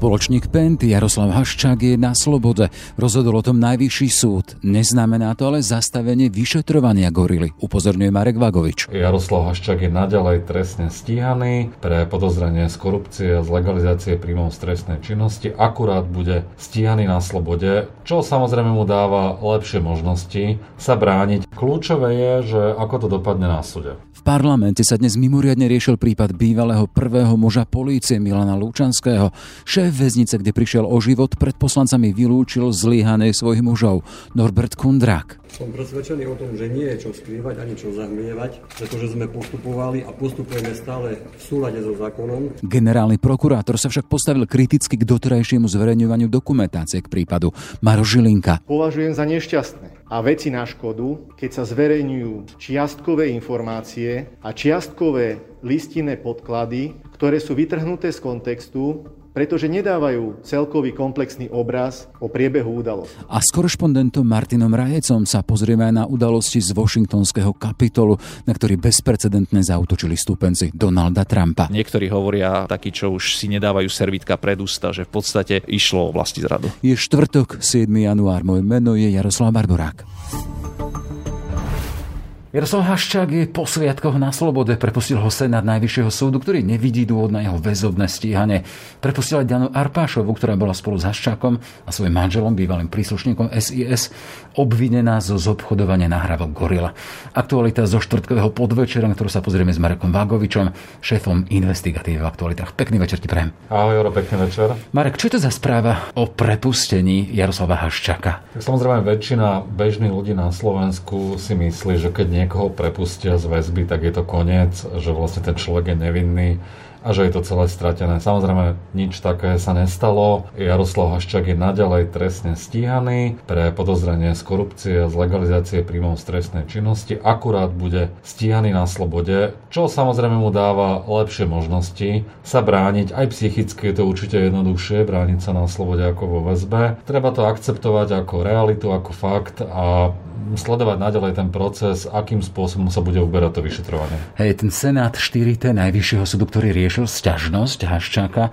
Spoločník Penty Jaroslav Haščák je na slobode. Rozhodol o tom najvyšší súd. Neznamená to ale zastavenie vyšetrovania gorily, upozorňuje Marek Vagovič. Jaroslav Haščák je naďalej trestne stíhaný pre podozrenie z korupcie a z legalizácie príjmov z trestnej činnosti. Akurát bude stíhaný na slobode, čo samozrejme mu dáva lepšie možnosti sa brániť. Kľúčové je, že ako to dopadne na súde. V parlamente sa dnes mimoriadne riešil prípad bývalého prvého muža polície Milana Lučanského. Šéf väznice, kde prišiel o život, pred poslancami vylúčil zlyhané svojich mužov. Norbert Kundrák. Som presvedčený o tom, že nie je čo skrývať ani čo zahmievať, pretože sme postupovali a postupujeme stále v súlade so zákonom. Generálny prokurátor sa však postavil kriticky k doterajšiemu zverejňovaniu dokumentácie k prípadu. Maro Žilinka. Považujem za nešťastné a veci na škodu, keď sa zverejňujú čiastkové informácie a čiastkové listinné podklady, ktoré sú vytrhnuté z kontextu pretože nedávajú celkový komplexný obraz o priebehu udalosti. A s korešpondentom Martinom Rajecom sa pozrieme aj na udalosti z Washingtonského kapitolu, na ktorý bezprecedentne zautočili stúpenci Donalda Trumpa. Niektorí hovoria takí, čo už si nedávajú servitka pred ústa, že v podstate išlo o vlasti zradu. Je štvrtok, 7. január. Moje meno je Jaroslav Barborák. Jaroslav Haščák je po sviatkoch na slobode. Prepustil ho Senát Najvyššieho súdu, ktorý nevidí dôvod na jeho väzobné stíhanie. Prepustil aj Dianu Arpášovu, ktorá bola spolu s Haščákom a svojim manželom, bývalým príslušníkom SIS, obvinená zo zobchodovania nahrávok Gorila. Aktualita zo štvrtkového podvečera, na ktorú sa pozrieme s Marekom Vágovičom, šéfom investigatívy v aktualitách. Pekný večer ti prajem. Ahoj, Joro, pekný večer. Marek, čo je to za správa o prepustení Jaroslava Haščáka? Tak samozrejme, väčšina bežných ľudí na Slovensku si myslí, že keď niekoho prepustia z väzby, tak je to koniec, že vlastne ten človek je nevinný a že je to celé stratené. Samozrejme, nič také sa nestalo. Jaroslav Haščák je naďalej trestne stíhaný pre podozrenie z korupcie a z legalizácie príjmov z trestnej činnosti. Akurát bude stíhaný na slobode, čo samozrejme mu dáva lepšie možnosti sa brániť. Aj psychicky je to určite jednoduchšie brániť sa na slobode ako vo väzbe. Treba to akceptovať ako realitu, ako fakt a sledovať naďalej ten proces, akým spôsobom sa bude uberať to vyšetrovanie. Hej, ten Senát 4T Najvyššieho súdu, ktorý riešil sťažnosť Haščáka, e,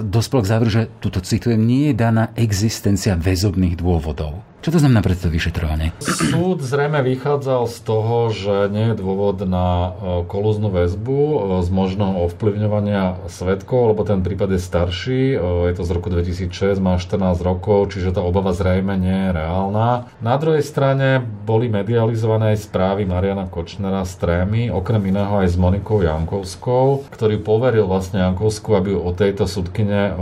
dospel k záveru, že túto citujem, nie je daná existencia väzobných dôvodov. Čo to znamená pre to vyšetrovanie? Súd zrejme vychádzal z toho, že nie je dôvod na e, kolúznu väzbu e, z možného ovplyvňovania svetkov, lebo ten prípad je starší, e, je to z roku 2006, má 14 rokov, čiže tá obava zrejme nie je reálna. Na druhej strane boli medializované aj správy Mariana Kočnera z Trémy, okrem iného aj s Monikou Jankovskou, ktorý poveril vlastne Jankovsku, aby o tejto súdkyne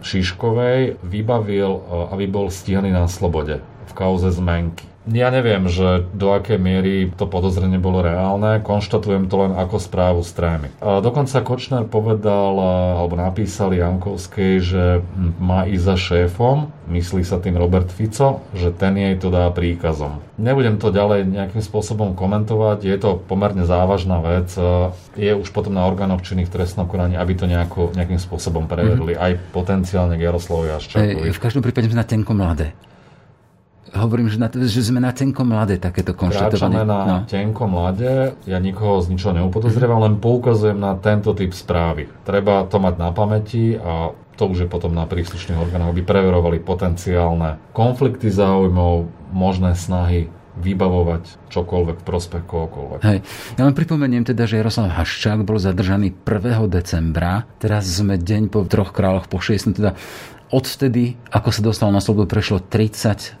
Šiškovej vybavil, aby bol stíhaný na slobode v kauze zmenky. Ja neviem, že do akej miery to podozrenie bolo reálne, konštatujem to len ako správu z trémy. Dokonca Kočner povedal, alebo napísal Jankovskej, že má ísť za šéfom, myslí sa tým Robert Fico, že ten jej to dá príkazom. Nebudem to ďalej nejakým spôsobom komentovať, je to pomerne závažná vec, je už potom na orgánoch činných trestnom konaní, aby to nejako, nejakým spôsobom preverili, mm-hmm. aj potenciálne k Jaroslavovi Jaščákovi. V každom prípade sme na tenko mladé hovorím, že, na, že sme na tenko mladé takéto konštatovanie. Kráčame na no. tenko mladé, ja nikoho z ničoho neupodozrievam, len poukazujem na tento typ správy. Treba to mať na pamäti a to už je potom na príslušných orgánoch, aby preverovali potenciálne konflikty záujmov, možné snahy vybavovať čokoľvek v prospech kohokoľvek. Hej. Ja len pripomeniem teda, že Jaroslav Haščák bol zadržaný 1. decembra, teraz sme deň po troch kráľoch, po 6. teda odtedy, ako sa dostal na slobodu, prešlo 38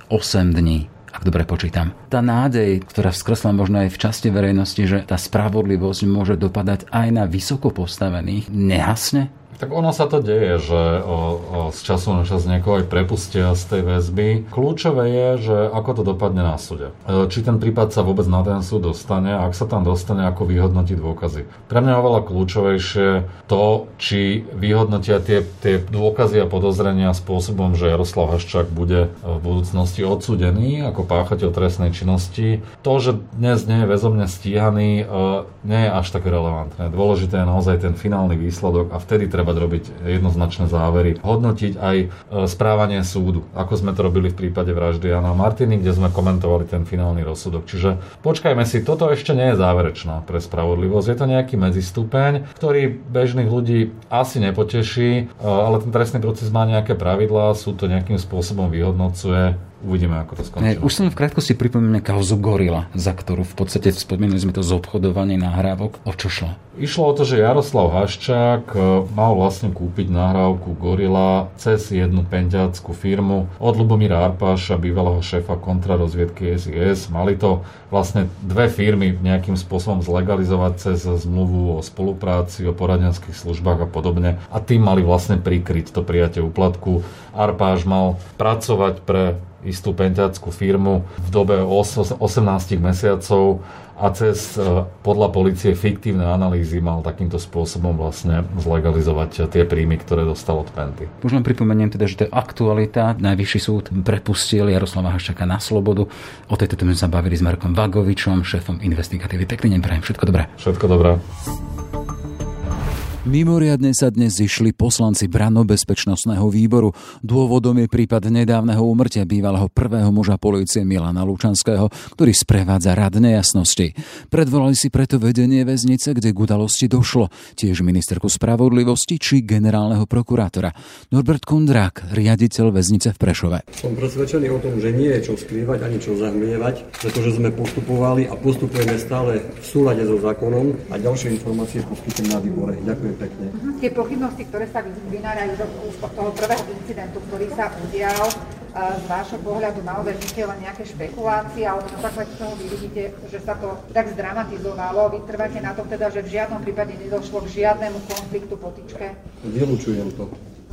dní ak dobre počítam. Tá nádej, ktorá vzkresla možno aj v časti verejnosti, že tá spravodlivosť môže dopadať aj na vysoko postavených, nehasne? Tak ono sa to deje, že o, o, z času na čas niekoho aj prepustia z tej väzby. Kľúčové je, že ako to dopadne na súde. E, či ten prípad sa vôbec na ten súd dostane, ak sa tam dostane, ako vyhodnotí dôkazy. Pre mňa oveľa kľúčovejšie to, či vyhodnotia tie, tie dôkazy a podozrenia spôsobom, že Jaroslav Haščák bude v budúcnosti odsudený ako páchateľ trestnej činnosti. To, že dnes nie je väzomne stíhaný, e, nie je až tak relevantné. Dôležité je naozaj ten finálny výsledok a vtedy treba treba robiť jednoznačné závery. Hodnotiť aj e, správanie súdu, ako sme to robili v prípade vraždy Jana Martiny, kde sme komentovali ten finálny rozsudok. Čiže počkajme si, toto ešte nie je záverečná pre spravodlivosť. Je to nejaký medzistupeň, ktorý bežných ľudí asi nepoteší, e, ale ten trestný proces má nejaké pravidlá, sú to nejakým spôsobom vyhodnocuje Uvidíme, ako to skončí. Už som v krátkosti pripomínam kauzu Gorila, za ktorú v podstate spomínali sme to z obchodovanie nahrávok. O čo šlo? Išlo o to, že Jaroslav Haščák e, mal vlastne kúpiť nahrávku Gorila cez jednu penťackú firmu od Lubomíra Arpáša, bývalého šéfa kontrarozviedky SIS. Mali to vlastne dve firmy nejakým spôsobom zlegalizovať cez zmluvu o spolupráci, o poradenských službách a podobne. A tým mali vlastne prikryť to prijatie úplatku. Arpáš mal pracovať pre istú penťackú firmu v dobe 18 mesiacov a cez e, podľa policie fiktívne analýzy mal takýmto spôsobom vlastne zlegalizovať tie príjmy, ktoré dostal od Penty. Len pripomeniem teda, že to je aktualita. Najvyšší súd prepustil Jaroslava Haščaka na slobodu. O tejto téme sa bavili s Markom Vagovičom, šéfom investigatívy. Pekný deň prajem, všetko dobré. Všetko dobré. Mimoriadne sa dnes zišli poslanci Branno-bezpečnostného výboru. Dôvodom je prípad nedávneho úmrtia bývalého prvého muža polície Milana Lučanského, ktorý sprevádza rad nejasnosti. Predvolali si preto vedenie väznice, kde k udalosti došlo, tiež ministerku spravodlivosti či generálneho prokurátora. Norbert Kundrák, riaditeľ väznice v Prešove. Som presvedčený o tom, že nie je čo skrývať ani čo zahmlievať, pretože sme postupovali a postupujeme stále v súlade so zákonom a ďalšie informácie poskytujem na výbore. Ďakujem pekne. Uh-huh. Tie pochybnosti, ktoré sa vynárajú z toho prvého incidentu, ktorý sa udial, z vášho pohľadu naozaj nie len nejaké špekulácie, ale na základe toho vy vidíte, že sa to tak zdramatizovalo. Vy trváte na tom teda, že v žiadnom prípade nedošlo k žiadnemu konfliktu, potičke? Vylučujem to.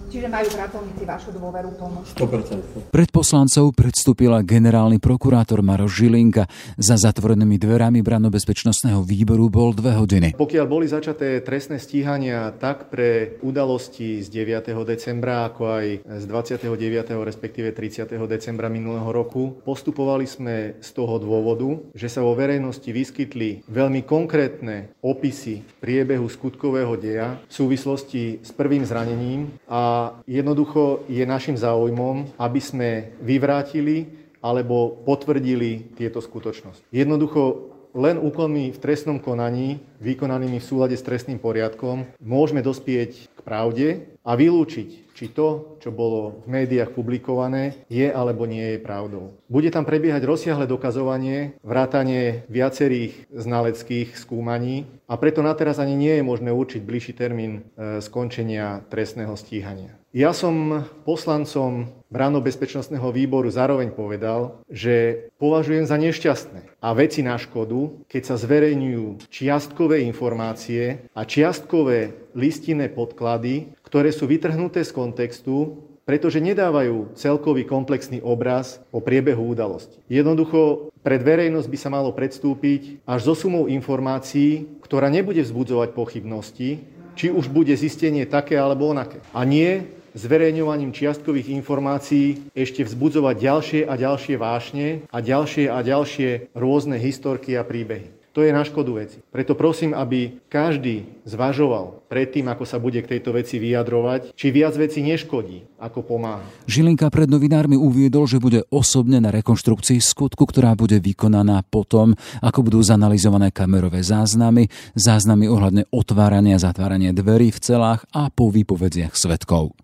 Čiže majú pracovníci vašu dôveru plnú. 100%. Pred poslancov predstúpila generálny prokurátor Maroš Žilinka. Za zatvorenými dverami branobezpečnostného výboru bol dve hodiny. Pokiaľ boli začaté trestné stíhania tak pre udalosti z 9. decembra, ako aj z 29. respektíve 30. decembra minulého roku, postupovali sme z toho dôvodu, že sa vo verejnosti vyskytli veľmi konkrétne opisy priebehu skutkového deja v súvislosti s prvým zranením a jednoducho je našim záujmom, aby sme vyvrátili alebo potvrdili tieto skutočnosti. Jednoducho len úkonmi v trestnom konaní, vykonanými v súlade s trestným poriadkom, môžeme dospieť k pravde a vylúčiť, či to, čo bolo v médiách publikované, je alebo nie je pravdou. Bude tam prebiehať rozsiahle dokazovanie, vrátanie viacerých znaleckých skúmaní a preto na teraz ani nie je možné určiť bližší termín e, skončenia trestného stíhania. Ja som poslancom Bráno bezpečnostného výboru zároveň povedal, že považujem za nešťastné a veci na škodu, keď sa zverejňujú čiastkové informácie a čiastkové listinné podklady, ktoré sú vytrhnuté z kontextu, pretože nedávajú celkový komplexný obraz o priebehu udalosti. Jednoducho pred verejnosť by sa malo predstúpiť až so sumou informácií, ktorá nebude vzbudzovať pochybnosti, či už bude zistenie také alebo onaké. A nie zverejňovaním čiastkových informácií ešte vzbudzovať ďalšie a ďalšie vášne a ďalšie a ďalšie rôzne historky a príbehy. To je na škodu veci. Preto prosím, aby každý zvažoval predtým, ako sa bude k tejto veci vyjadrovať, či viac veci neškodí, ako pomáha. Žilinka pred novinármi uviedol, že bude osobne na rekonštrukcii skutku, ktorá bude vykonaná potom, ako budú zanalizované kamerové záznamy, záznamy ohľadne otvárania a zatvárania dverí v celách a po výpovediach svetkov.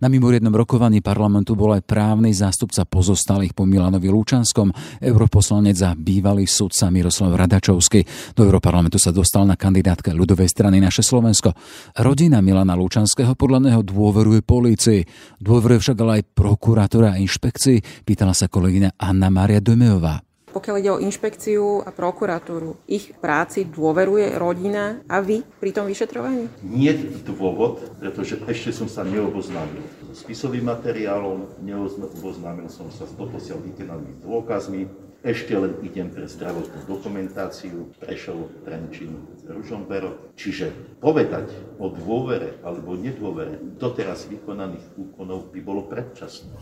Na mimoriadnom rokovaní parlamentu bol aj právny zástupca pozostalých po Milanovi Lúčanskom, europoslanec a bývalý sudca Miroslav Radačovský. Do Europarlamentu sa dostal na kandidátke ľudovej strany Naše Slovensko. Rodina Milana Lúčanského podľa neho dôveruje polícii. Dôveruje však ale aj prokurátora a inšpekcii, pýtala sa kolegyňa Anna Mária Domeová. Pokiaľ ide o inšpekciu a prokuratúru, ich práci dôveruje rodina a vy pri tom vyšetrovaní? Nie dôvod, pretože ešte som sa neoboznámil so spisovým materiálom, neoboznámil som sa s doposiaľ vykonanými dôkazmi, ešte len idem pre zdravotnú dokumentáciu, Prešov, Trenčín, Ružomberok. Čiže povedať o dôvere alebo nedôvere doteraz vykonaných úkonov by bolo predčasné.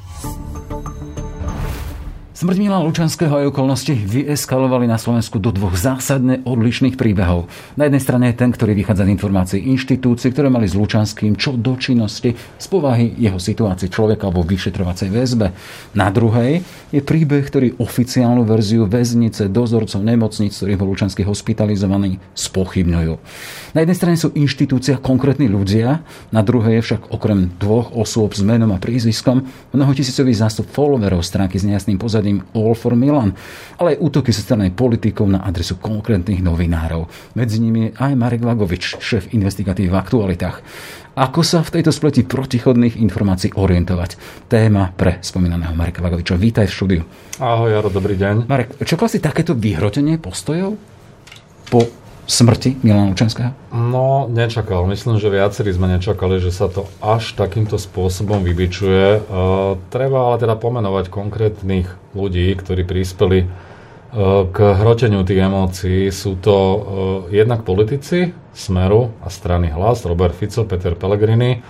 Smrť Milana Lučanského a okolnosti vyeskalovali na Slovensku do dvoch zásadne odlišných príbehov. Na jednej strane je ten, ktorý vychádza z informácií inštitúcií, ktoré mali s Lučanským čo do činnosti z povahy jeho situácie človeka vo vyšetrovacej väzbe. Na druhej je príbeh, ktorý oficiálnu verziu väznice, dozorcov nemocnic, ktorých bol Lučanský hospitalizovaný, spochybňujú. Na jednej strane sú inštitúcia konkrétni ľudia, na druhej je však okrem dvoch osôb s menom a prízviskom mnohotisícový zástup followerov stránky s nejasným pozadím pozadím All for Milan, ale aj útoky zo strany politikov na adresu konkrétnych novinárov. Medzi nimi aj Marek Vagovič, šéf investigatív v aktualitách. Ako sa v tejto spleti protichodných informácií orientovať? Téma pre spomínaného Mareka Vagoviča. Vítaj v štúdiu. Ahoj, Jaro, dobrý deň. Marek, čakal si takéto vyhrotenie postojov po smrti Milana Lučenského? No, nečakal. Myslím, že viacerí sme nečakali, že sa to až takýmto spôsobom vybičuje. Uh, treba ale teda pomenovať konkrétnych ľudí, ktorí prispeli uh, k hroteniu tých emócií. Sú to uh, jednak politici Smeru a strany Hlas, Robert Fico, Peter Pellegrini,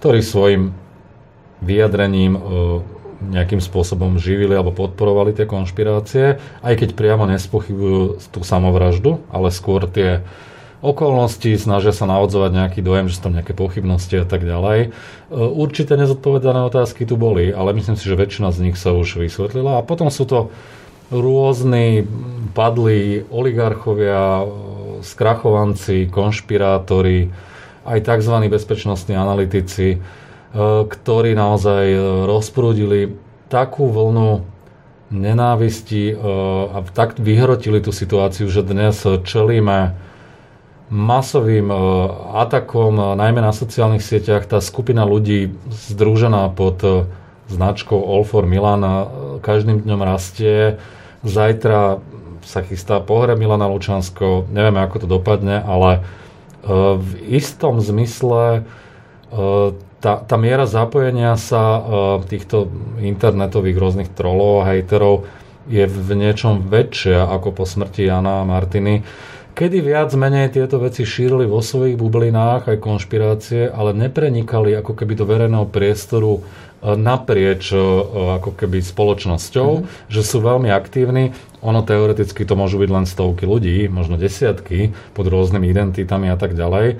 ktorí svojim vyjadrením nejakým spôsobom živili alebo podporovali tie konšpirácie, aj keď priamo nespochybujú tú samovraždu, ale skôr tie okolnosti, snažia sa navodzovať nejaký dojem, že sú tam nejaké pochybnosti a tak ďalej. E, určite nezodpovedané otázky tu boli, ale myslím si, že väčšina z nich sa už vysvetlila. A potom sú to rôzni padlí oligarchovia, skrachovanci, konšpirátori, aj tzv. bezpečnostní analytici, E, ktorí naozaj e, rozprúdili takú vlnu nenávisti e, a tak vyhrotili tú situáciu, že dnes čelíme masovým atakom, najmä na sociálnych sieťach. Tá skupina ľudí združená pod značkou All for Milan každým dňom rastie. Zajtra sa chystá pohreb Milana Lučansko. Nevieme, ako to dopadne, ale v istom zmysle tá, tá miera zapojenia sa uh, týchto internetových rôznych trolov a hejterov je v niečom väčšia ako po smrti Jana a Martiny, kedy viac menej tieto veci šírili vo svojich bublinách aj konšpirácie, ale neprenikali ako keby do verejného priestoru uh, naprieč uh, ako keby spoločnosťou, mm-hmm. že sú veľmi aktívni. Ono teoreticky to môžu byť len stovky ľudí, možno desiatky pod rôznymi identitami a tak ďalej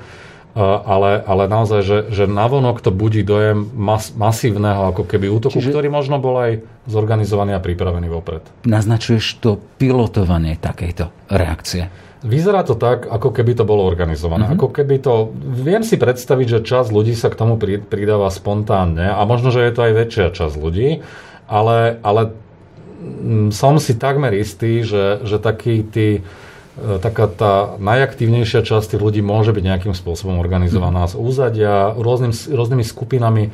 ale, ale naozaj, že, že navonok to budí dojem mas, masívneho ako keby útoku, Čiže... ktorý možno bol aj zorganizovaný a pripravený vopred. Naznačuješ to pilotovanie takejto reakcie? Vyzerá to tak, ako keby to bolo organizované. Mm-hmm. Ako keby to... Viem si predstaviť, že čas ľudí sa k tomu pridáva spontánne a možno, že je to aj väčšia časť ľudí, ale, ale som si takmer istý, že, že takí tí E, taká tá najaktívnejšia časť tých ľudí môže byť nejakým spôsobom organizovaná z úzadia, rôznym, rôznymi skupinami,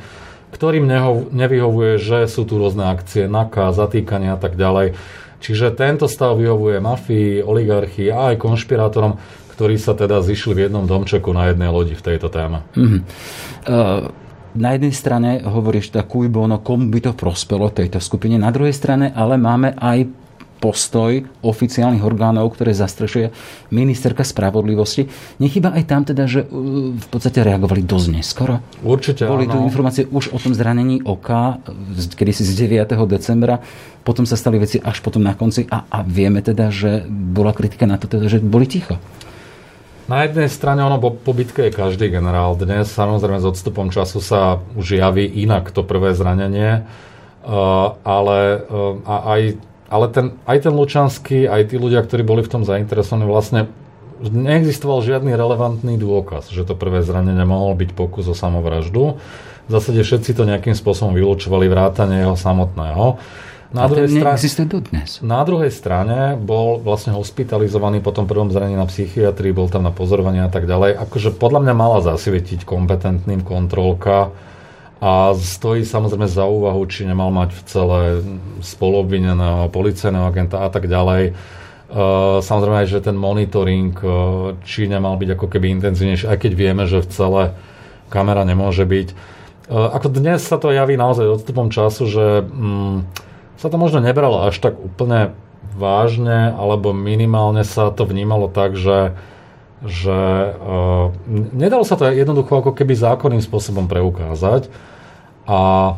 ktorým neho, nevyhovuje, že sú tu rôzne akcie, NAKA, zatýkania a tak ďalej. Čiže tento stav vyhovuje mafii, oligarchii a aj konšpirátorom, ktorí sa teda zišli v jednom domčeku na jednej lodi v tejto téme. Mm-hmm. Uh na jednej strane hovoríš tak bono, komu by to prospelo tejto skupine, na druhej strane ale máme aj postoj oficiálnych orgánov, ktoré zastrešuje ministerka spravodlivosti. Nechyba aj tam teda, že uh, v podstate reagovali dosť neskoro? Určite Boli tu informácie už o tom zranení oka, kedy si z 9. decembra, potom sa stali veci až potom na konci a, a vieme teda, že bola kritika na to, teda, že boli ticho. Na jednej strane ono po, po bitke je každý generál. Dnes samozrejme s odstupom času sa už javí inak to prvé zranenie, uh, ale uh, a aj ale ten, aj ten Lučanský, aj tí ľudia, ktorí boli v tom zainteresovaní, vlastne neexistoval žiadny relevantný dôkaz, že to prvé zranenie mohol byť pokus o samovraždu. V zásade všetci to nejakým spôsobom vylúčovali vrátane jeho samotného. Na druhej, strane, dodnes. na druhej strane bol vlastne hospitalizovaný po tom prvom zranení na psychiatrii, bol tam na pozorovanie a tak ďalej. Akože podľa mňa mala zasvietiť kompetentným kontrolka, a stojí samozrejme za úvahu, či nemal mať v celé spoluobvineného policajného agenta a tak ďalej. Uh, samozrejme aj, že ten monitoring, uh, či nemal byť ako keby intenzívnejší, aj keď vieme, že v celé kamera nemôže byť. Uh, ako dnes sa to javí naozaj odstupom času, že um, sa to možno nebralo až tak úplne vážne, alebo minimálne sa to vnímalo tak, že že uh, nedalo sa to jednoducho ako keby zákonným spôsobom preukázať. A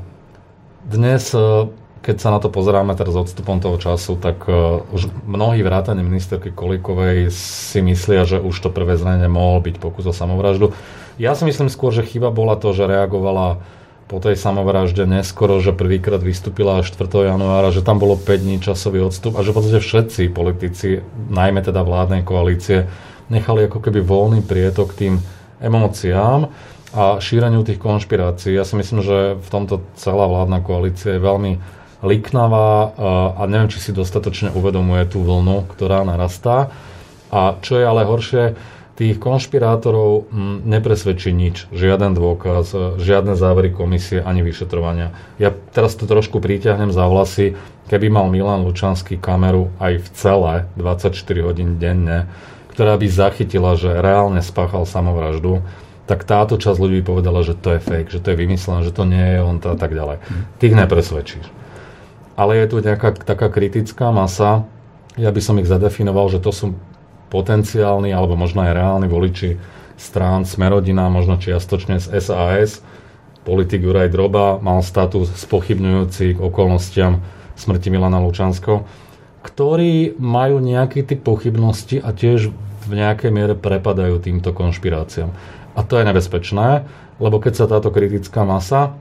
dnes uh, keď sa na to pozeráme teraz odstupom toho času, tak uh, už mnohí vrátane ministerky Kolikovej si myslia, že už to prvé zranenie mohol byť pokus o samovraždu. Ja si myslím skôr, že chyba bola to, že reagovala po tej samovražde neskoro, že prvýkrát vystúpila 4. januára, že tam bolo 5 dní časový odstup a že v podstate všetci politici, najmä teda vládnej koalície, nechali ako keby voľný prietok tým emóciám a šíreniu tých konšpirácií. Ja si myslím, že v tomto celá vládna koalícia je veľmi liknavá a neviem, či si dostatočne uvedomuje tú vlnu, ktorá narastá. A čo je ale horšie, tých konšpirátorov nepresvedčí nič, žiaden dôkaz, žiadne závery komisie ani vyšetrovania. Ja teraz to trošku príťahnem za vlasy, keby mal Milan Lučanský kameru aj v celé 24 hodín denne, ktorá by zachytila, že reálne spáchal samovraždu, tak táto časť ľudí povedala, že to je fake, že to je vymyslené, že to nie je on a tak ďalej. Tých nepresvedčíš. Ale je tu nejaká taká kritická masa, ja by som ich zadefinoval, že to sú potenciálni alebo možno aj reálni voliči strán Smerodina, možno čiastočne z SAS. Politik Juraj Droba mal status spochybňujúci k okolnostiam smrti Milana Lučansko, ktorí majú nejaký typ pochybnosti a tiež v nejakej miere prepadajú týmto konšpiráciám. A to je nebezpečné, lebo keď sa táto kritická masa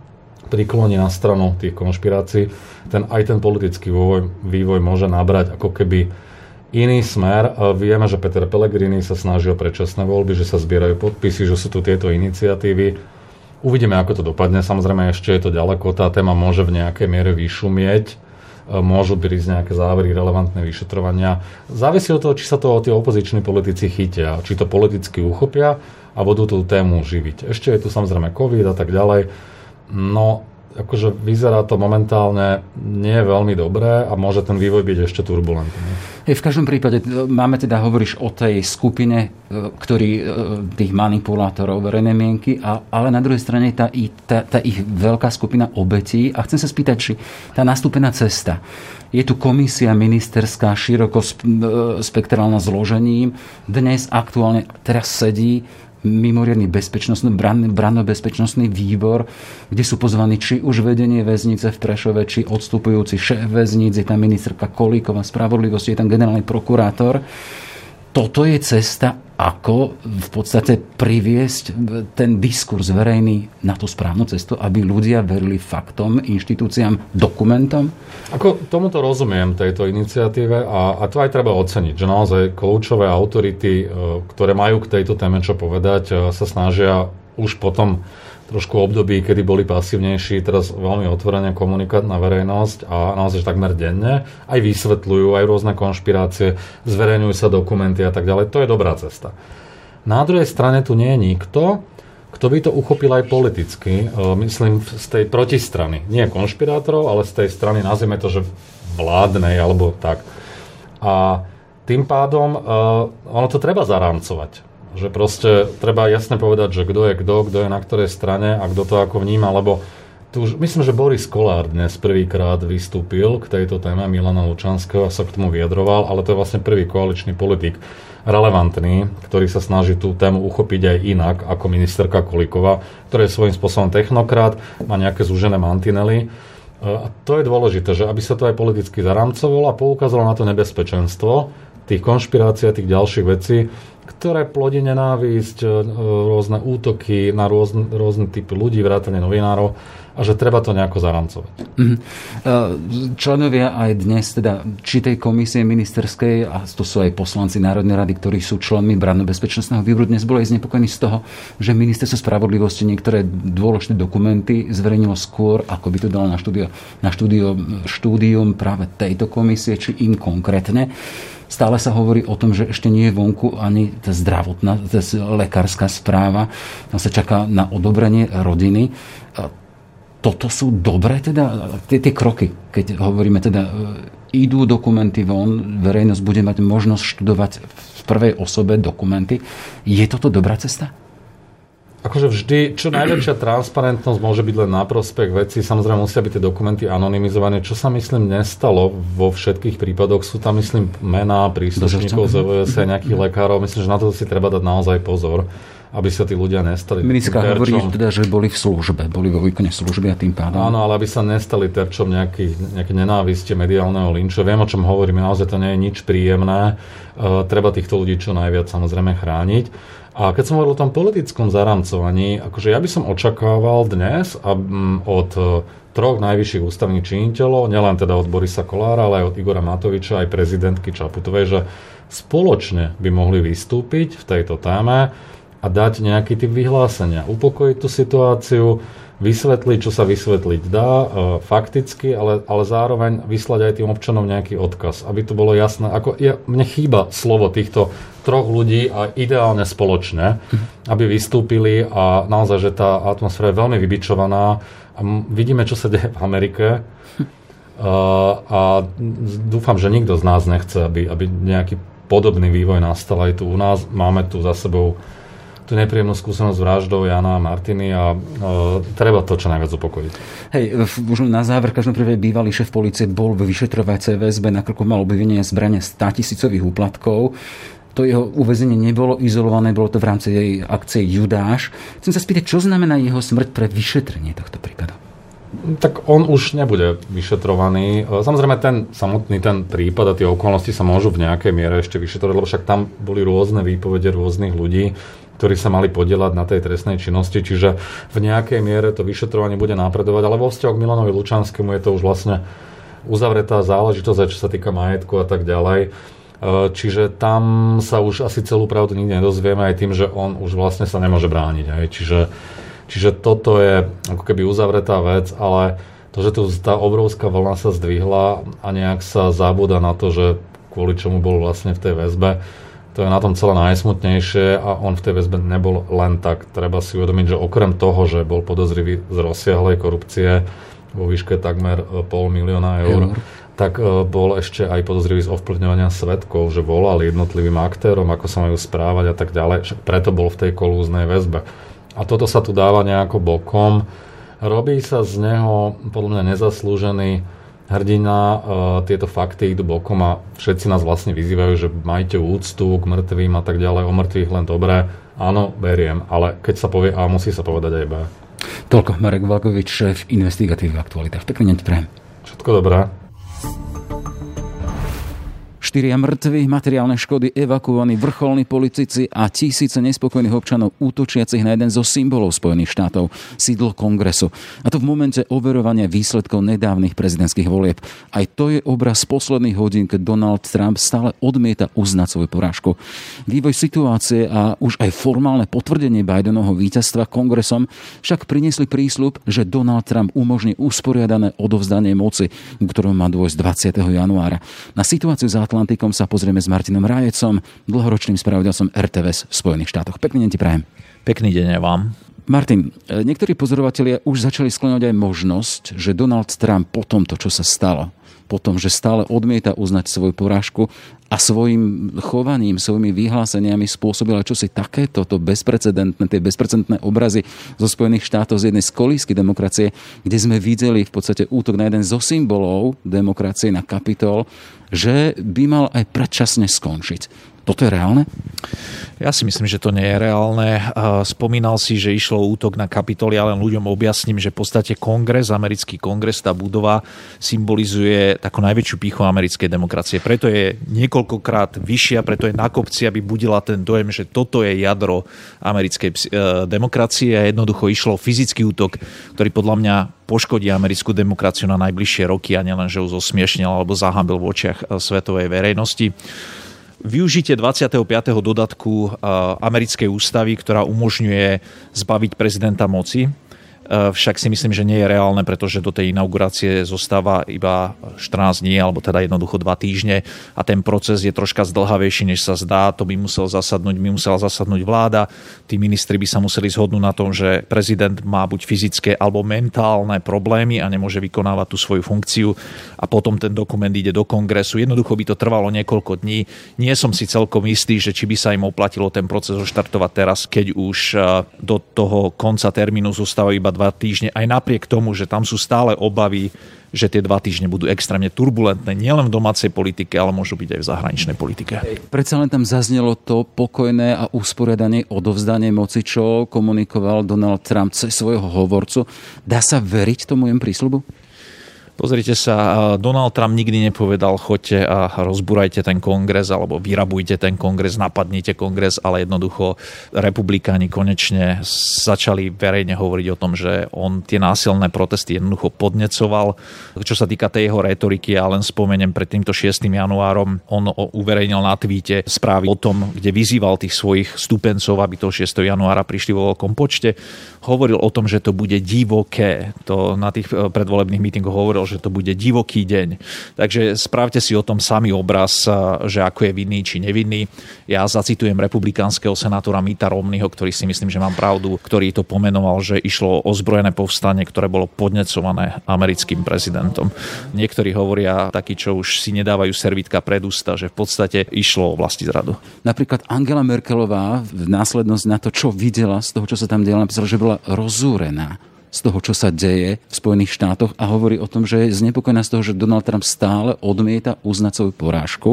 prikloní na stranu tých konšpirácií, ten, aj ten politický vývoj, vývoj môže nabrať ako keby iný smer. Vieme, že Peter Pellegrini sa snaží o predčasné voľby, že sa zbierajú podpisy, že sú tu tieto iniciatívy. Uvidíme, ako to dopadne. Samozrejme, ešte je to ďaleko. Tá téma môže v nejakej miere vyšumieť. Môžu prísť nejaké závery, relevantné vyšetrovania. Závisí od toho, či sa to tí opoziční politici chytia, či to politicky uchopia a budú tú tému živiť. Ešte je tu samozrejme COVID a tak ďalej. No, akože vyzerá to momentálne nie veľmi dobré a môže ten vývoj byť ešte turbulentný. V každom prípade e, máme teda, hovoríš o tej skupine, e, ktorý, e, tých manipulátorov verejnej mienky, a, ale na druhej strane tá, tá, tá ich veľká skupina obetí. A chcem sa spýtať, či tá nastúpená cesta, je tu komisia ministerská široko spektrálna zložením. Dnes aktuálne teraz sedí mimoriadný bezpečnostný, branno-bezpečnostný výbor, kde sú pozvaní či už vedenie väznice v Prešove, či odstupujúci šéf väznic, je tam ministerka Kolíková spravodlivosti, je tam generálny prokurátor. Toto je cesta, ako v podstate priviesť ten diskurs verejný na tú správnu cestu, aby ľudia verili faktom, inštitúciám, dokumentom? Ako tomuto rozumiem, tejto iniciatíve a, a to aj treba oceniť, že naozaj kľúčové autority, e, ktoré majú k tejto téme čo povedať, e, sa snažia už potom trošku období, kedy boli pasívnejší, teraz veľmi otvorene komunikovať na verejnosť a naozaj takmer denne. Aj vysvetľujú, aj rôzne konšpirácie, zverejňujú sa dokumenty a tak ďalej. To je dobrá cesta. Na druhej strane tu nie je nikto, kto by to uchopil aj politicky, e, myslím z tej protistrany. Nie konšpirátorov, ale z tej strany, nazvime to, že vládnej alebo tak. A tým pádom uh, ono to treba zarámcovať. Že proste treba jasne povedať, že kto je kto, kto je na ktorej strane a kto to ako vníma, lebo tu už, myslím, že Boris Kolár dnes prvýkrát vystúpil k tejto téme Milana Lučanského a sa k tomu vyjadroval, ale to je vlastne prvý koaličný politik relevantný, ktorý sa snaží tú tému uchopiť aj inak ako ministerka Kolíková, ktorá je svojím spôsobom technokrat, má nejaké zúžené mantinely. A to je dôležité, že aby sa to aj politicky zaramcovalo a poukázalo na to nebezpečenstvo tých konšpirácií a tých ďalších vecí, ktoré plodí nenávisť, e, rôzne útoky na rôzne, rôzne typy ľudí, vrátane novinárov a že treba to nejako zaramcovať. Mm-hmm. Členovia aj dnes, teda či tej komisie ministerskej, a to sú aj poslanci Národnej rady, ktorí sú členmi Branno-bezpečnostného výboru, dnes boli znepokojení z toho, že ministerstvo spravodlivosti niektoré dôležité dokumenty zverejnilo skôr, ako by to dalo na, štúdio, na štúdio, štúdium práve tejto komisie, či im konkrétne. Stále sa hovorí o tom, že ešte nie je vonku ani tá zdravotná, tá lekárska správa. Tam sa čaká na odobrenie rodiny. Toto sú dobré teda tie, tie kroky, keď hovoríme teda e, idú dokumenty von, verejnosť bude mať možnosť študovať v prvej osobe dokumenty. Je toto dobrá cesta? Akože vždy, čo najväčšia transparentnosť môže byť len na prospech veci. Samozrejme musia byť tie dokumenty anonymizované, čo sa myslím nestalo vo všetkých prípadoch. Sú tam myslím mená príslušníkov z OVS, nejakých lekárov. Myslím, že na to si treba dať naozaj pozor. aby sa tí ľudia nestali Ministra hovorí teda, že boli v službe, boli vo výkone služby a tým pádom. Áno, ale aby sa nestali terčom nejakých, nejaké nenávistie mediálneho linču. Viem, o čom hovorím, naozaj to nie je nič príjemné. Uh, treba týchto ľudí čo najviac samozrejme chrániť. A keď som hovoril o tom politickom zaramcovaní, akože ja by som očakával dnes a, m, od uh, troch najvyšších ústavných činiteľov, nielen teda od Borisa Kolára, ale aj od Igora Matoviča, aj prezidentky Čaputovej, že spoločne by mohli vystúpiť v tejto téme a dať nejaký typ vyhlásenia, upokojiť tú situáciu, vysvetliť, čo sa vysvetliť dá, e, fakticky, ale, ale zároveň vyslať aj tým občanom nejaký odkaz, aby to bolo jasné. Ako, ja, mne chýba slovo týchto troch ľudí a ideálne spoločne, aby vystúpili a naozaj, že tá atmosféra je veľmi vybičovaná a vidíme, čo sa deje v Amerike a, e, a dúfam, že nikto z nás nechce, aby, aby nejaký podobný vývoj nastal aj tu u nás. Máme tu za sebou tú nepríjemnú skúsenosť s vraždou Jana a Martiny a e, treba to čo najviac upokojiť. Hej, už na záver, každom prípade bývalý šéf policie bol v vyšetrovacej väzbe, nakoľko mal obvinenie zbrania 100 tisícových úplatkov to jeho uväzenie nebolo izolované, bolo to v rámci jej akcie Judáš. Chcem sa spýtať, čo znamená jeho smrť pre vyšetrenie tohto prípadu? Tak on už nebude vyšetrovaný. E, samozrejme, ten samotný ten prípad a tie okolnosti sa môžu v nejakej miere ešte vyšetrovať, lebo však tam boli rôzne výpovede rôznych ľudí ktorí sa mali podielať na tej trestnej činnosti, čiže v nejakej miere to vyšetrovanie bude napredovať, ale vo vzťahu k Milanovi Lučanskému je to už vlastne uzavretá záležitosť, čo sa týka majetku a tak ďalej. E, čiže tam sa už asi celú pravdu nikdy nedozvieme aj tým, že on už vlastne sa nemôže brániť. Aj. Čiže, čiže toto je ako keby uzavretá vec, ale to, že tu tá obrovská vlna sa zdvihla a nejak sa zabúda na to, že kvôli čomu bol vlastne v tej väzbe, to je na tom celé najsmutnejšie a on v tej väzbe nebol len tak. Treba si uvedomiť, že okrem toho, že bol podozrivý z rozsiahlej korupcie vo výške takmer e, pol milióna eur, eur. tak e, bol ešte aj podozrivý z ovplyvňovania svetkov, že volal jednotlivým aktérom, ako sa majú správať a tak ďalej. Však preto bol v tej kolúznej väzbe. A toto sa tu dáva nejako bokom. Robí sa z neho podľa mňa nezaslúžený hrdina, uh, tieto fakty idú bokom a všetci nás vlastne vyzývajú, že majte úctu k mŕtvým a tak ďalej, o mŕtvych len dobré. Áno, beriem, ale keď sa povie A, musí sa povedať aj B. Toľko Marek Valkovič, šéf investigatívnych aktualitách. Pekný deň prajem. Všetko dobré. Štyria mŕtvi, materiálne škody, evakuovaní vrcholní politici a tisíce nespokojných občanov útočiacich na jeden zo symbolov Spojených štátov, sídlo kongresu. A to v momente overovania výsledkov nedávnych prezidentských volieb. Aj to je obraz posledných hodín, keď Donald Trump stále odmieta uznať svoju porážku. Vývoj situácie a už aj formálne potvrdenie Bidenovho víťazstva kongresom však priniesli prísľub, že Donald Trump umožní usporiadané odovzdanie moci, k ktorom má dôjsť 20. januára. Na situáciu za Atlantikom sa pozrieme s Martinom Rájecom, dlhoročným spravodajcom RTVS v Spojených štátoch. Pekný deň ti prajem. Pekný deň aj vám. Martin, e, niektorí pozorovatelia už začali sklenovať aj možnosť, že Donald Trump po tomto, čo sa stalo, po tom, že stále odmieta uznať svoju porážku a svojim chovaním, svojimi vyhláseniami spôsobila čosi takéto, to bezprecedentné, tie bezprecedentné obrazy zo Spojených štátov z jednej z kolísky demokracie, kde sme videli v podstate útok na jeden zo symbolov demokracie, na kapitol, že by mal aj predčasne skončiť. Toto je reálne? Ja si myslím, že to nie je reálne. Spomínal si, že išlo útok na Kapitol. Ja len ľuďom objasním, že v podstate kongres, americký kongres, tá budova symbolizuje takú najväčšiu píchu americkej demokracie. Preto je niekoľkokrát vyššia, preto je na kopci, aby budila ten dojem, že toto je jadro americkej e, demokracie a jednoducho išlo fyzický útok, ktorý podľa mňa poškodí americkú demokraciu na najbližšie roky a nielen, že ju zosmiešnil alebo zahambil v očiach e, svetovej verejnosti využitie 25. dodatku americkej ústavy, ktorá umožňuje zbaviť prezidenta moci Eh, však si myslím, že nie je reálne, pretože do tej inaugurácie zostáva iba 14 dní, alebo teda jednoducho 2 týždne a ten proces je troška zdlhavejší, než sa zdá. To by musel zasadnúť, by musela zasadnúť vláda. Tí ministri by sa museli zhodnúť na tom, že prezident má buď fyzické alebo mentálne problémy a nemôže vykonávať tú svoju funkciu a potom ten dokument ide do kongresu. Jednoducho by to trvalo niekoľko dní. Nie som si celkom istý, že či by sa im oplatilo ten proces oštartovať teraz, keď už eh, do toho konca termínu zostávajú iba dva týždne, aj napriek tomu, že tam sú stále obavy že tie dva týždne budú extrémne turbulentné nielen v domácej politike, ale môžu byť aj v zahraničnej politike. Predsa len tam zaznelo to pokojné a usporiadanie odovzdanie moci, čo komunikoval Donald Trump cez svojho hovorcu. Dá sa veriť tomu jem prísľubu? Pozrite sa, Donald Trump nikdy nepovedal, choďte a rozburajte ten kongres alebo vyrabujte ten kongres, napadnite kongres, ale jednoducho republikáni konečne začali verejne hovoriť o tom, že on tie násilné protesty jednoducho podnecoval. Čo sa týka tej jeho retoriky, ja len spomeniem pred týmto 6. januárom, on uverejnil na tweete správy o tom, kde vyzýval tých svojich stupencov, aby toho 6. januára prišli vo veľkom počte. Hovoril o tom, že to bude divoké. To na tých eh, predvolebných mítingoch hovoril, že to bude divoký deň. Takže správte si o tom sami obraz, že ako je vinný či nevinný. Ja zacitujem republikánskeho senátora Mita Romneyho, ktorý si myslím, že mám pravdu, ktorý to pomenoval, že išlo o ozbrojené povstanie, ktoré bolo podnecované americkým prezidentom. Niektorí hovoria takí, čo už si nedávajú servitka pred ústa, že v podstate išlo o vlasti zradu. Napríklad Angela Merkelová v následnosť na to, čo videla z toho, čo sa tam dialo, napísala, že bola rozúrená z toho, čo sa deje v Spojených štátoch a hovorí o tom, že je znepokojená z toho, že Donald Trump stále odmieta uznať svoju porážku.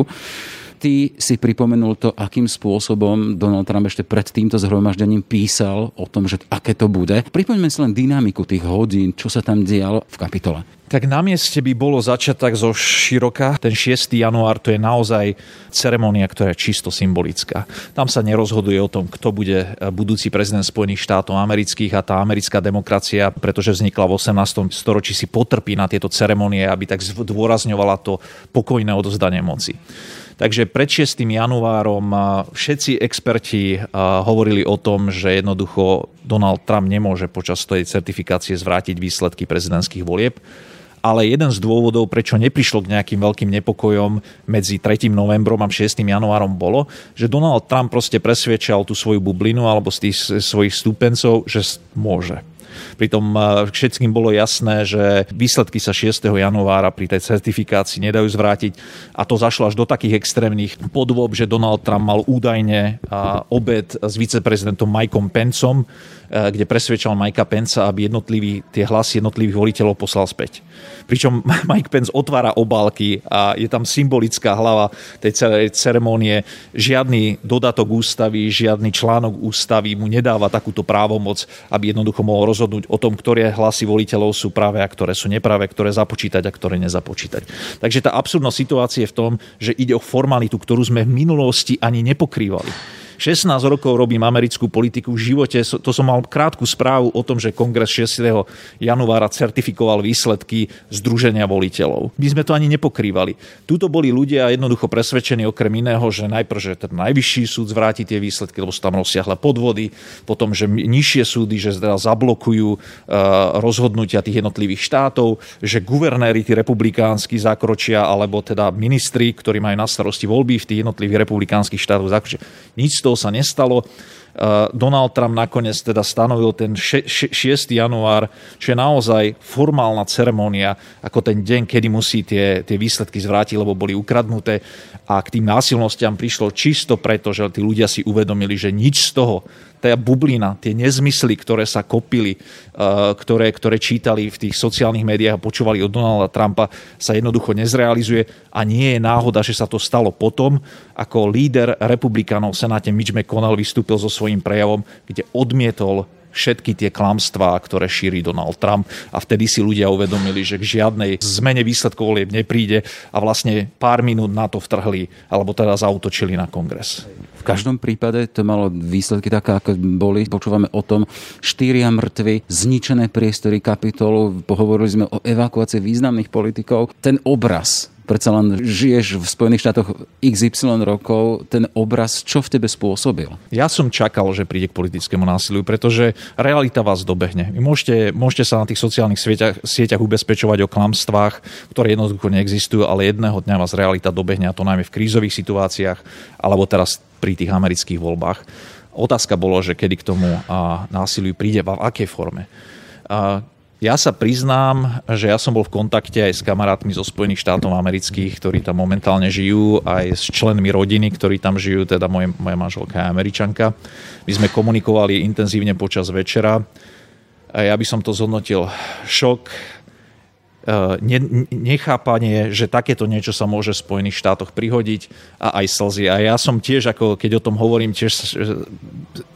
Ty si pripomenul to, akým spôsobom Donald Trump ešte pred týmto zhromaždením písal o tom, že aké to bude. Pripomeňme si len dynamiku tých hodín, čo sa tam dialo v kapitole. Tak na mieste by bolo začať tak zo široka. Ten 6. január to je naozaj ceremonia, ktorá je čisto symbolická. Tam sa nerozhoduje o tom, kto bude budúci prezident Spojených štátov amerických a tá americká demokracia, pretože vznikla v 18. storočí, si potrpí na tieto ceremonie, aby tak zdôrazňovala to pokojné odozdanie moci. Takže pred 6. januárom všetci experti hovorili o tom, že jednoducho Donald Trump nemôže počas tej certifikácie zvrátiť výsledky prezidentských volieb ale jeden z dôvodov, prečo neprišlo k nejakým veľkým nepokojom medzi 3. novembrom a 6. januárom bolo, že Donald Trump proste presviečal tú svoju bublinu alebo z tých svojich stúpencov, že môže. Pritom eh, všetkým bolo jasné, že výsledky sa 6. januára pri tej certifikácii nedajú zvrátiť a to zašlo až do takých extrémnych podôb, že Donald Trump mal údajne eh, obed s viceprezidentom Mikeom Pencom, eh, kde presvedčal Mikea Penca, aby jednotlivý, tie hlasy jednotlivých voliteľov poslal späť. Pričom Mike Pence otvára obálky a je tam symbolická hlava tej celej ceremónie. Žiadny dodatok ústavy, žiadny článok ústavy mu nedáva takúto právomoc, aby jednoducho mohol rozhodnúť o tom, ktoré hlasy voliteľov sú práve a ktoré sú nepravé, ktoré započítať a ktoré nezapočítať. Takže tá absurdnosť situácie je v tom, že ide o formalitu, ktorú sme v minulosti ani nepokrývali. 16 rokov robím americkú politiku v živote. To som mal krátku správu o tom, že kongres 6. januára certifikoval výsledky Združenia voliteľov. My sme to ani nepokrývali. Tuto boli ľudia jednoducho presvedčení okrem iného, že najprv, že ten najvyšší súd zvráti tie výsledky, lebo sú tam rozsiahle podvody, potom, že nižšie súdy, že teda zablokujú uh, rozhodnutia tých jednotlivých štátov, že guvernéri tí republikánsky zakročia, alebo teda ministri, ktorí majú na starosti voľby v tých jednotlivých republikánskych štátoch zakročia. Nič toho sa nestalo. Uh, Donald Trump nakoniec teda stanovil ten 6. január, čo je naozaj formálna ceremonia, ako ten deň, kedy musí tie, tie výsledky zvrátiť, lebo boli ukradnuté. A k tým násilnostiam prišlo čisto preto, že tí ľudia si uvedomili, že nič z toho, tá bublina, tie nezmysly, ktoré sa kopili, eh, ktoré, ktoré čítali v tých sociálnych médiách a počúvali od Donalda Trumpa, sa jednoducho nezrealizuje a nie je náhoda, že sa to stalo potom, ako líder republikánov v Senáte Mitch McConnell vystúpil so svojím prejavom, kde odmietol všetky tie klamstvá, ktoré šíri Donald Trump a vtedy si ľudia uvedomili, že k žiadnej zmene výsledkov volieb nepríde a vlastne pár minút na to vtrhli alebo teda zautočili na kongres. Každom prípade to malo výsledky také, ako boli. Počúvame o tom, štyria mŕtvi, zničené priestory kapitolu, pohovorili sme o evakuácii významných politikov. Ten obraz predsa len žiješ v Spojených štátoch XY rokov, ten obraz čo v tebe spôsobil? Ja som čakal, že príde k politickému násiliu, pretože realita vás dobehne. Vy môžete, môžete sa na tých sociálnych sieťach, sieťach ubezpečovať o klamstvách, ktoré jednoducho neexistujú, ale jedného dňa vás realita dobehne a to najmä v krízových situáciách alebo teraz pri tých amerických voľbách. Otázka bolo, že kedy k tomu násiliu príde, v akej forme. Ja sa priznám, že ja som bol v kontakte aj s kamarátmi zo Spojených štátov amerických, ktorí tam momentálne žijú, aj s členmi rodiny, ktorí tam žijú, teda moje, moja manželka je američanka. My sme komunikovali intenzívne počas večera. A ja by som to zhodnotil šok, ne, nechápanie, že takéto niečo sa môže v Spojených štátoch prihodiť a aj slzy. A ja som tiež, ako keď o tom hovorím, tiež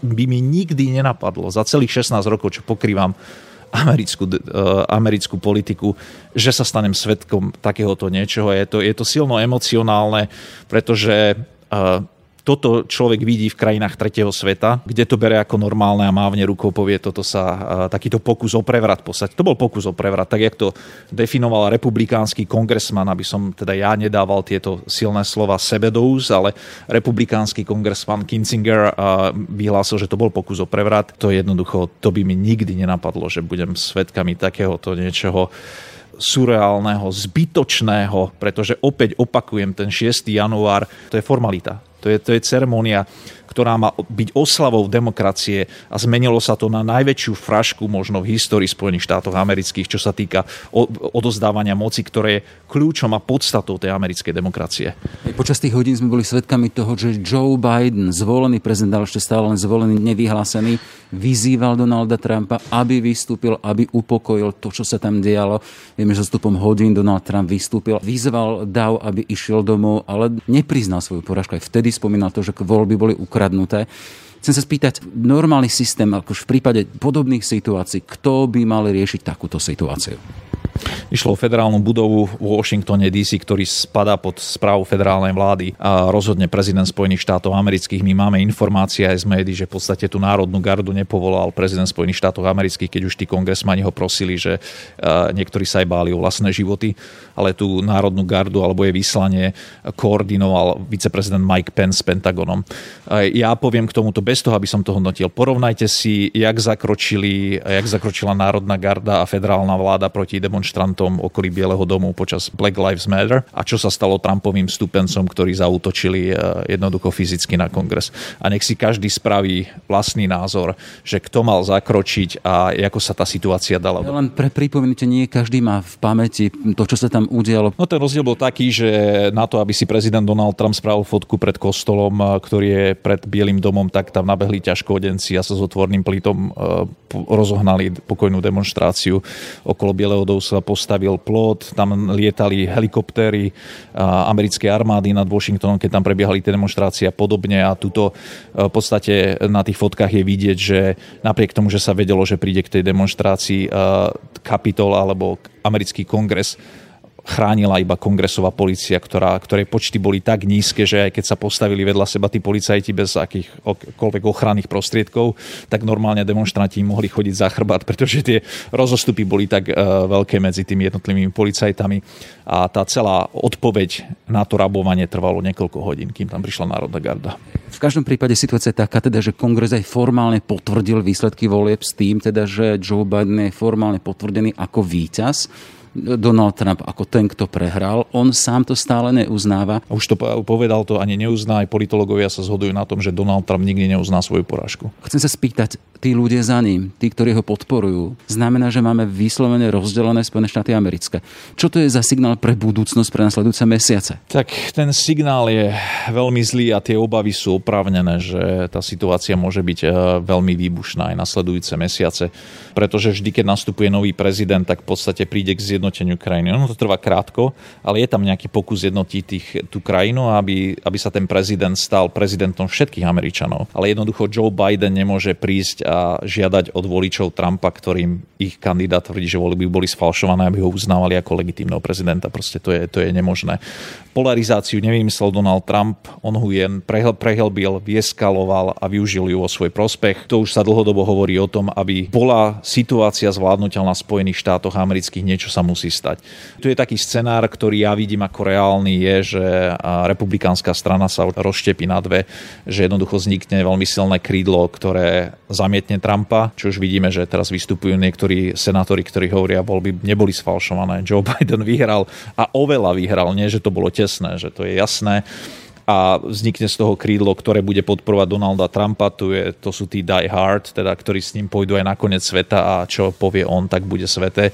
by mi nikdy nenapadlo za celých 16 rokov, čo pokrývam americkú, americkú politiku, že sa stanem svetkom takéhoto niečoho. Je to, je to silno emocionálne, pretože toto človek vidí v krajinách tretieho sveta, kde to bere ako normálne a mávne rukou povie, toto sa, takýto pokus o prevrat poslať. To bol pokus o prevrat, tak jak to definoval republikánsky kongresman, aby som teda ja nedával tieto silné slova sebe do úst, ale republikánsky kongresman Kinzinger vyhlásil, že to bol pokus o prevrat. To jednoducho, to by mi nikdy nenapadlo, že budem svetkami takéhoto niečoho surreálneho, zbytočného, pretože opäť opakujem, ten 6. január, to je formalita. To je, to je ceremónia, ktorá má byť oslavou demokracie a zmenilo sa to na najväčšiu frašku možno v histórii Spojených štátov amerických, čo sa týka odozdávania moci, ktoré je kľúčom a podstatou tej americkej demokracie. Počas tých hodín sme boli svedkami toho, že Joe Biden, zvolený prezident, ale ešte stále len zvolený, nevyhlásený, vyzýval Donalda Trumpa, aby vystúpil, aby upokojil to, čo sa tam dialo. Vieme, že stupom hodín Donald Trump vystúpil, vyzval Dav, aby išiel domov, ale nepriznal svoju poražku. Aj vtedy spomínal to, že voľby boli ukradnuté. Chcem sa spýtať, normálny systém, ako v prípade podobných situácií, kto by mal riešiť takúto situáciu? Išlo o federálnu budovu v Washingtone DC, ktorý spadá pod správu federálnej vlády a rozhodne prezident Spojených štátov amerických. My máme informácie aj z médií, že v podstate tú národnú gardu nepovolal prezident Spojených štátov amerických, keď už tí kongresmani ho prosili, že niektorí sa aj báli o vlastné životy, ale tú národnú gardu alebo je vyslanie koordinoval viceprezident Mike Pence s Pentagonom. Ja poviem k tomuto bez toho, aby som to hodnotil. Porovnajte si, jak, zakročili, jak zakročila národná garda a federálna vláda proti demonstrantom okolí Bieleho domu počas Black Lives Matter a čo sa stalo Trumpovým stupencom, ktorí zautočili eh, jednoducho fyzicky na kongres. A nech si každý spraví vlastný názor, že kto mal zakročiť a ako sa tá situácia dala. Ja len pre pripomenutie, nie každý má v pamäti to, čo sa tam udialo. No ten rozdiel bol taký, že na to, aby si prezident Donald Trump spravil fotku pred kostolom, eh, ktorý je pred Bielým domom, tak tam nabehli ťažkodenci a sa s otvorným plítom eh, rozohnali pokojnú demonstráciu okolo Bieleho domu sa postavil plot, tam lietali helikoptéry americkej armády nad Washingtonom, keď tam prebiehali tie demonstrácie a podobne a tuto v podstate na tých fotkách je vidieť, že napriek tomu, že sa vedelo, že príde k tej demonstrácii Kapitol alebo americký kongres chránila iba kongresová policia, ktorá, ktorej počty boli tak nízke, že aj keď sa postavili vedľa seba tí policajti bez akýchkoľvek ochranných prostriedkov, tak normálne demonstranti mohli chodiť za chrbát, pretože tie rozostupy boli tak uh, veľké medzi tými jednotlivými policajtami a tá celá odpoveď na to rabovanie trvalo niekoľko hodín, kým tam prišla Národná garda. V každom prípade situácia je taká, teda, že kongres aj formálne potvrdil výsledky volieb s tým, teda, že Joe Biden je formálne potvrdený ako víťaz Donald Trump ako ten, kto prehral. On sám to stále neuznáva. Už to povedal, to ani neuzná. Aj politológovia sa zhodujú na tom, že Donald Trump nikdy neuzná svoju porážku. Chcem sa spýtať, tí ľudia za ním, tí, ktorí ho podporujú, znamená, že máme vyslovene rozdelené Spojené štáty americké. Čo to je za signál pre budúcnosť, pre nasledujúce mesiace? Tak ten signál je veľmi zlý a tie obavy sú oprávnené, že tá situácia môže byť e, veľmi výbušná aj nasledujúce mesiace, pretože vždy, keď nastupuje nový prezident, tak v podstate príde k zjednoteniu krajiny. Ono to trvá krátko, ale je tam nejaký pokus jednotiť tých, tú krajinu, aby, aby sa ten prezident stal prezidentom všetkých Američanov. Ale jednoducho Joe Biden nemôže prísť a žiadať od voličov Trumpa, ktorým ich kandidát tvrdí, že voľby boli sfalšované, aby ho uznávali ako legitímneho prezidenta. Proste to je, to je nemožné. Polarizáciu nevymyslel Donald Trump, on ho jen prehlbil, vieskaloval a využil ju vo svoj prospech. To už sa dlhodobo hovorí o tom, aby bola situácia zvládnutelná v Spojených štátoch amerických, niečo sa musí stať. Tu je taký scenár, ktorý ja vidím ako reálny, je, že republikánska strana sa rozštepí na dve, že jednoducho vznikne veľmi silné krídlo, ktoré zamie zamietne Trumpa, čo už vidíme, že teraz vystupujú niektorí senátori, ktorí hovoria, voľby neboli sfalšované. Joe Biden vyhral a oveľa vyhral, nie že to bolo tesné, že to je jasné a vznikne z toho krídlo, ktoré bude podporovať Donalda Trumpa, tu je, to sú tí die hard, teda, ktorí s ním pôjdu aj na koniec sveta a čo povie on, tak bude svete.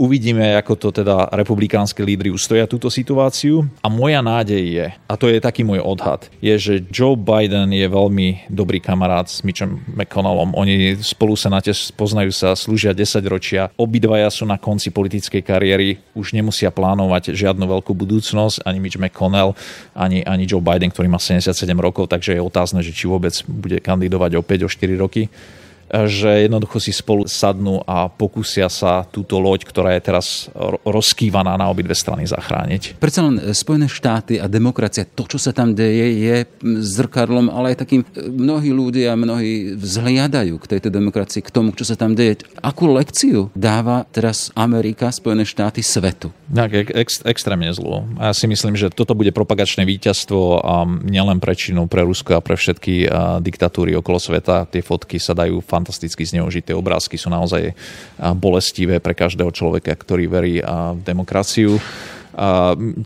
Uvidíme, ako to teda republikánske lídry ustoja túto situáciu a moja nádej je, a to je taký môj odhad, je, že Joe Biden je veľmi dobrý kamarát s Mitchom McConnellom. Oni spolu sa na poznajú sa, slúžia 10 ročia. Obidvaja sú na konci politickej kariéry, už nemusia plánovať žiadnu veľkú budúcnosť, ani Mitch McConnell, ani, ani Joe Biden, ktorý má 77 rokov, takže je otázne, že či vôbec bude kandidovať o 5 o 4 roky že jednoducho si spolu sadnú a pokúsia sa túto loď, ktorá je teraz rozkývaná na obidve strany zachrániť. Predsa len e, Spojené štáty a demokracia, to, čo sa tam deje, je zrkadlom, ale aj takým e, mnohí ľudia, mnohí vzhliadajú k tejto demokracii, k tomu, čo sa tam deje. Akú lekciu dáva teraz Amerika, Spojené štáty svetu? Tak, ex, extrémne zlo. Ja si myslím, že toto bude propagačné víťazstvo a nielen pre Čínu, pre Rusko a pre všetky diktatúry okolo sveta. Tie fotky sa dajú fantasticky zneužité obrázky sú naozaj bolestivé pre každého človeka, ktorý verí v demokraciu.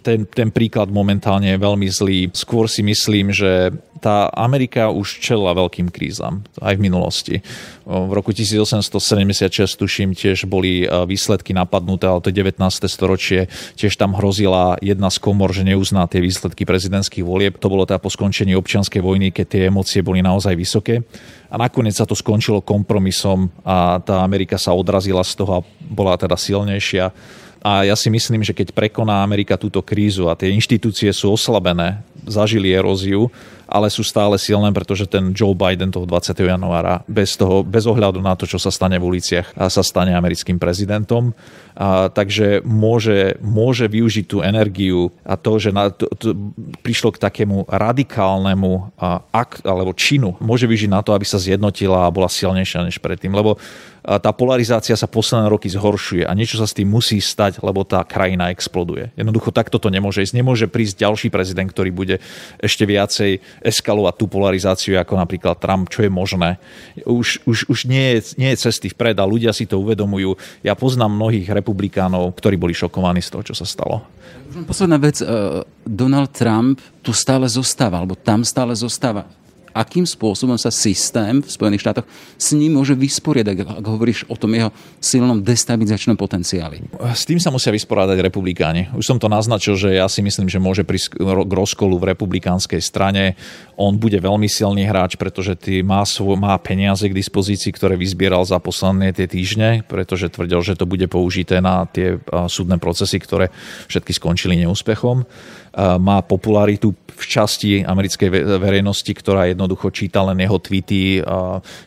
Ten, ten príklad momentálne je veľmi zlý. Skôr si myslím, že tá Amerika už čela veľkým krízam aj v minulosti. V roku 1876, tuším, tiež boli výsledky napadnuté, ale to je 19. storočie. Tiež tam hrozila jedna z komor, že neuzná tie výsledky prezidentských volieb. To bolo teda po skončení občianskej vojny, keď tie emócie boli naozaj vysoké. A nakoniec sa to skončilo kompromisom a tá Amerika sa odrazila z toho a bola teda silnejšia a ja si myslím, že keď prekoná Amerika túto krízu a tie inštitúcie sú oslabené, zažili eróziu, ale sú stále silné, pretože ten Joe Biden toho 20. januára bez, toho, bez ohľadu na to, čo sa stane v uliciach, sa stane americkým prezidentom. A, takže môže, môže využiť tú energiu a to, že na, to, to, prišlo k takému radikálnemu a, akt, alebo činu, môže využiť na to, aby sa zjednotila a bola silnejšia než predtým. Lebo tá polarizácia sa posledné roky zhoršuje a niečo sa s tým musí stať, lebo tá krajina exploduje. Jednoducho takto to nemôže ísť. Nemôže prísť ďalší prezident, ktorý bude ešte viacej eskalovať tú polarizáciu, ako napríklad Trump, čo je možné. Už, už, už nie, je, nie je cesty vpred a ľudia si to uvedomujú. Ja poznám mnohých republikánov, ktorí boli šokovaní z toho, čo sa stalo. Posledná vec. E, Donald Trump tu stále zostáva, alebo tam stále zostáva akým spôsobom sa systém v Spojených štátoch s ním môže vysporiadať, ak hovoríš o tom jeho silnom destabilizačnom potenciáli. S tým sa musia vysporiadať republikáni. Už som to naznačil, že ja si myslím, že môže prísť k rozkolu v republikánskej strane. On bude veľmi silný hráč, pretože tý má, svoj, má peniaze k dispozícii, ktoré vyzbieral za posledné tie týždne, pretože tvrdil, že to bude použité na tie súdne procesy, ktoré všetky skončili neúspechom má popularitu v časti americkej verejnosti, ktorá jednoducho číta len jeho tweety,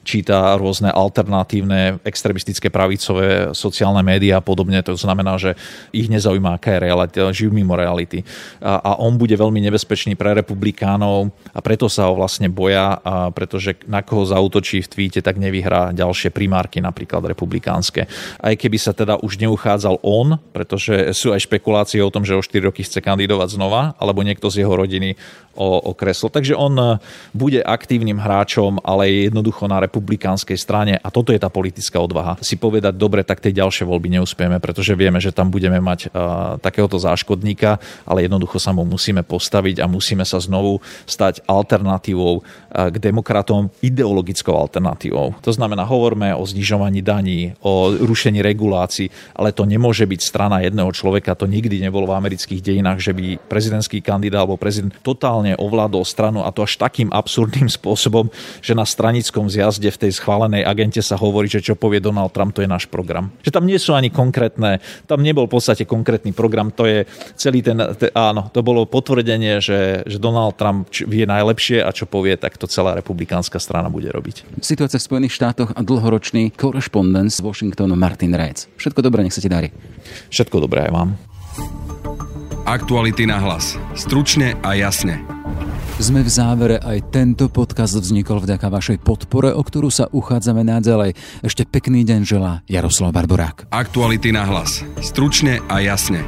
číta rôzne alternatívne extremistické pravicové sociálne médiá a podobne. To znamená, že ich nezaujíma, aká je realita, žijú mimo reality. A on bude veľmi nebezpečný pre republikánov a preto sa ho vlastne boja, pretože na koho zautočí v tweete, tak nevyhrá ďalšie primárky, napríklad republikánske. Aj keby sa teda už neuchádzal on, pretože sú aj špekulácie o tom, že o 4 roky chce kandidovať znova, alebo niekto z jeho rodiny o, o kreslo. Takže on bude aktívnym hráčom, ale je jednoducho na republikánskej strane a toto je tá politická odvaha. Si povedať, dobre, tak tie ďalšie voľby neúspieme, pretože vieme, že tam budeme mať uh, takéhoto záškodníka, ale jednoducho sa mu musíme postaviť a musíme sa znovu stať alternatívou uh, k demokratom, ideologickou alternatívou. To znamená, hovorme o znižovaní daní, o rušení regulácií, ale to nemôže byť strana jedného človeka. To nikdy nebolo v amerických dejinách, že by prezidentský kandidát alebo prezident totálne ovládol stranu a to až takým absurdným spôsobom, že na stranickom zjazde v tej schválenej agente sa hovorí, že čo povie Donald Trump, to je náš program. Že tam nie sú ani konkrétne, tam nebol v podstate konkrétny program, to je celý ten, te, áno, to bolo potvrdenie, že, že Donald Trump vie najlepšie a čo povie, tak to celá republikánska strana bude robiť. Situácia v Spojených štátoch a dlhoročný korešpondent z Washingtonu Martin Reitz. Všetko dobré, nech sa ti darí. Všetko dobré aj vám. Aktuality na hlas. Stručne a jasne. Sme v závere, aj tento podcast vznikol vďaka vašej podpore, o ktorú sa uchádzame naďalej. Ešte pekný deň želá Jaroslav Barborák. Aktuality na hlas. Stručne a jasne.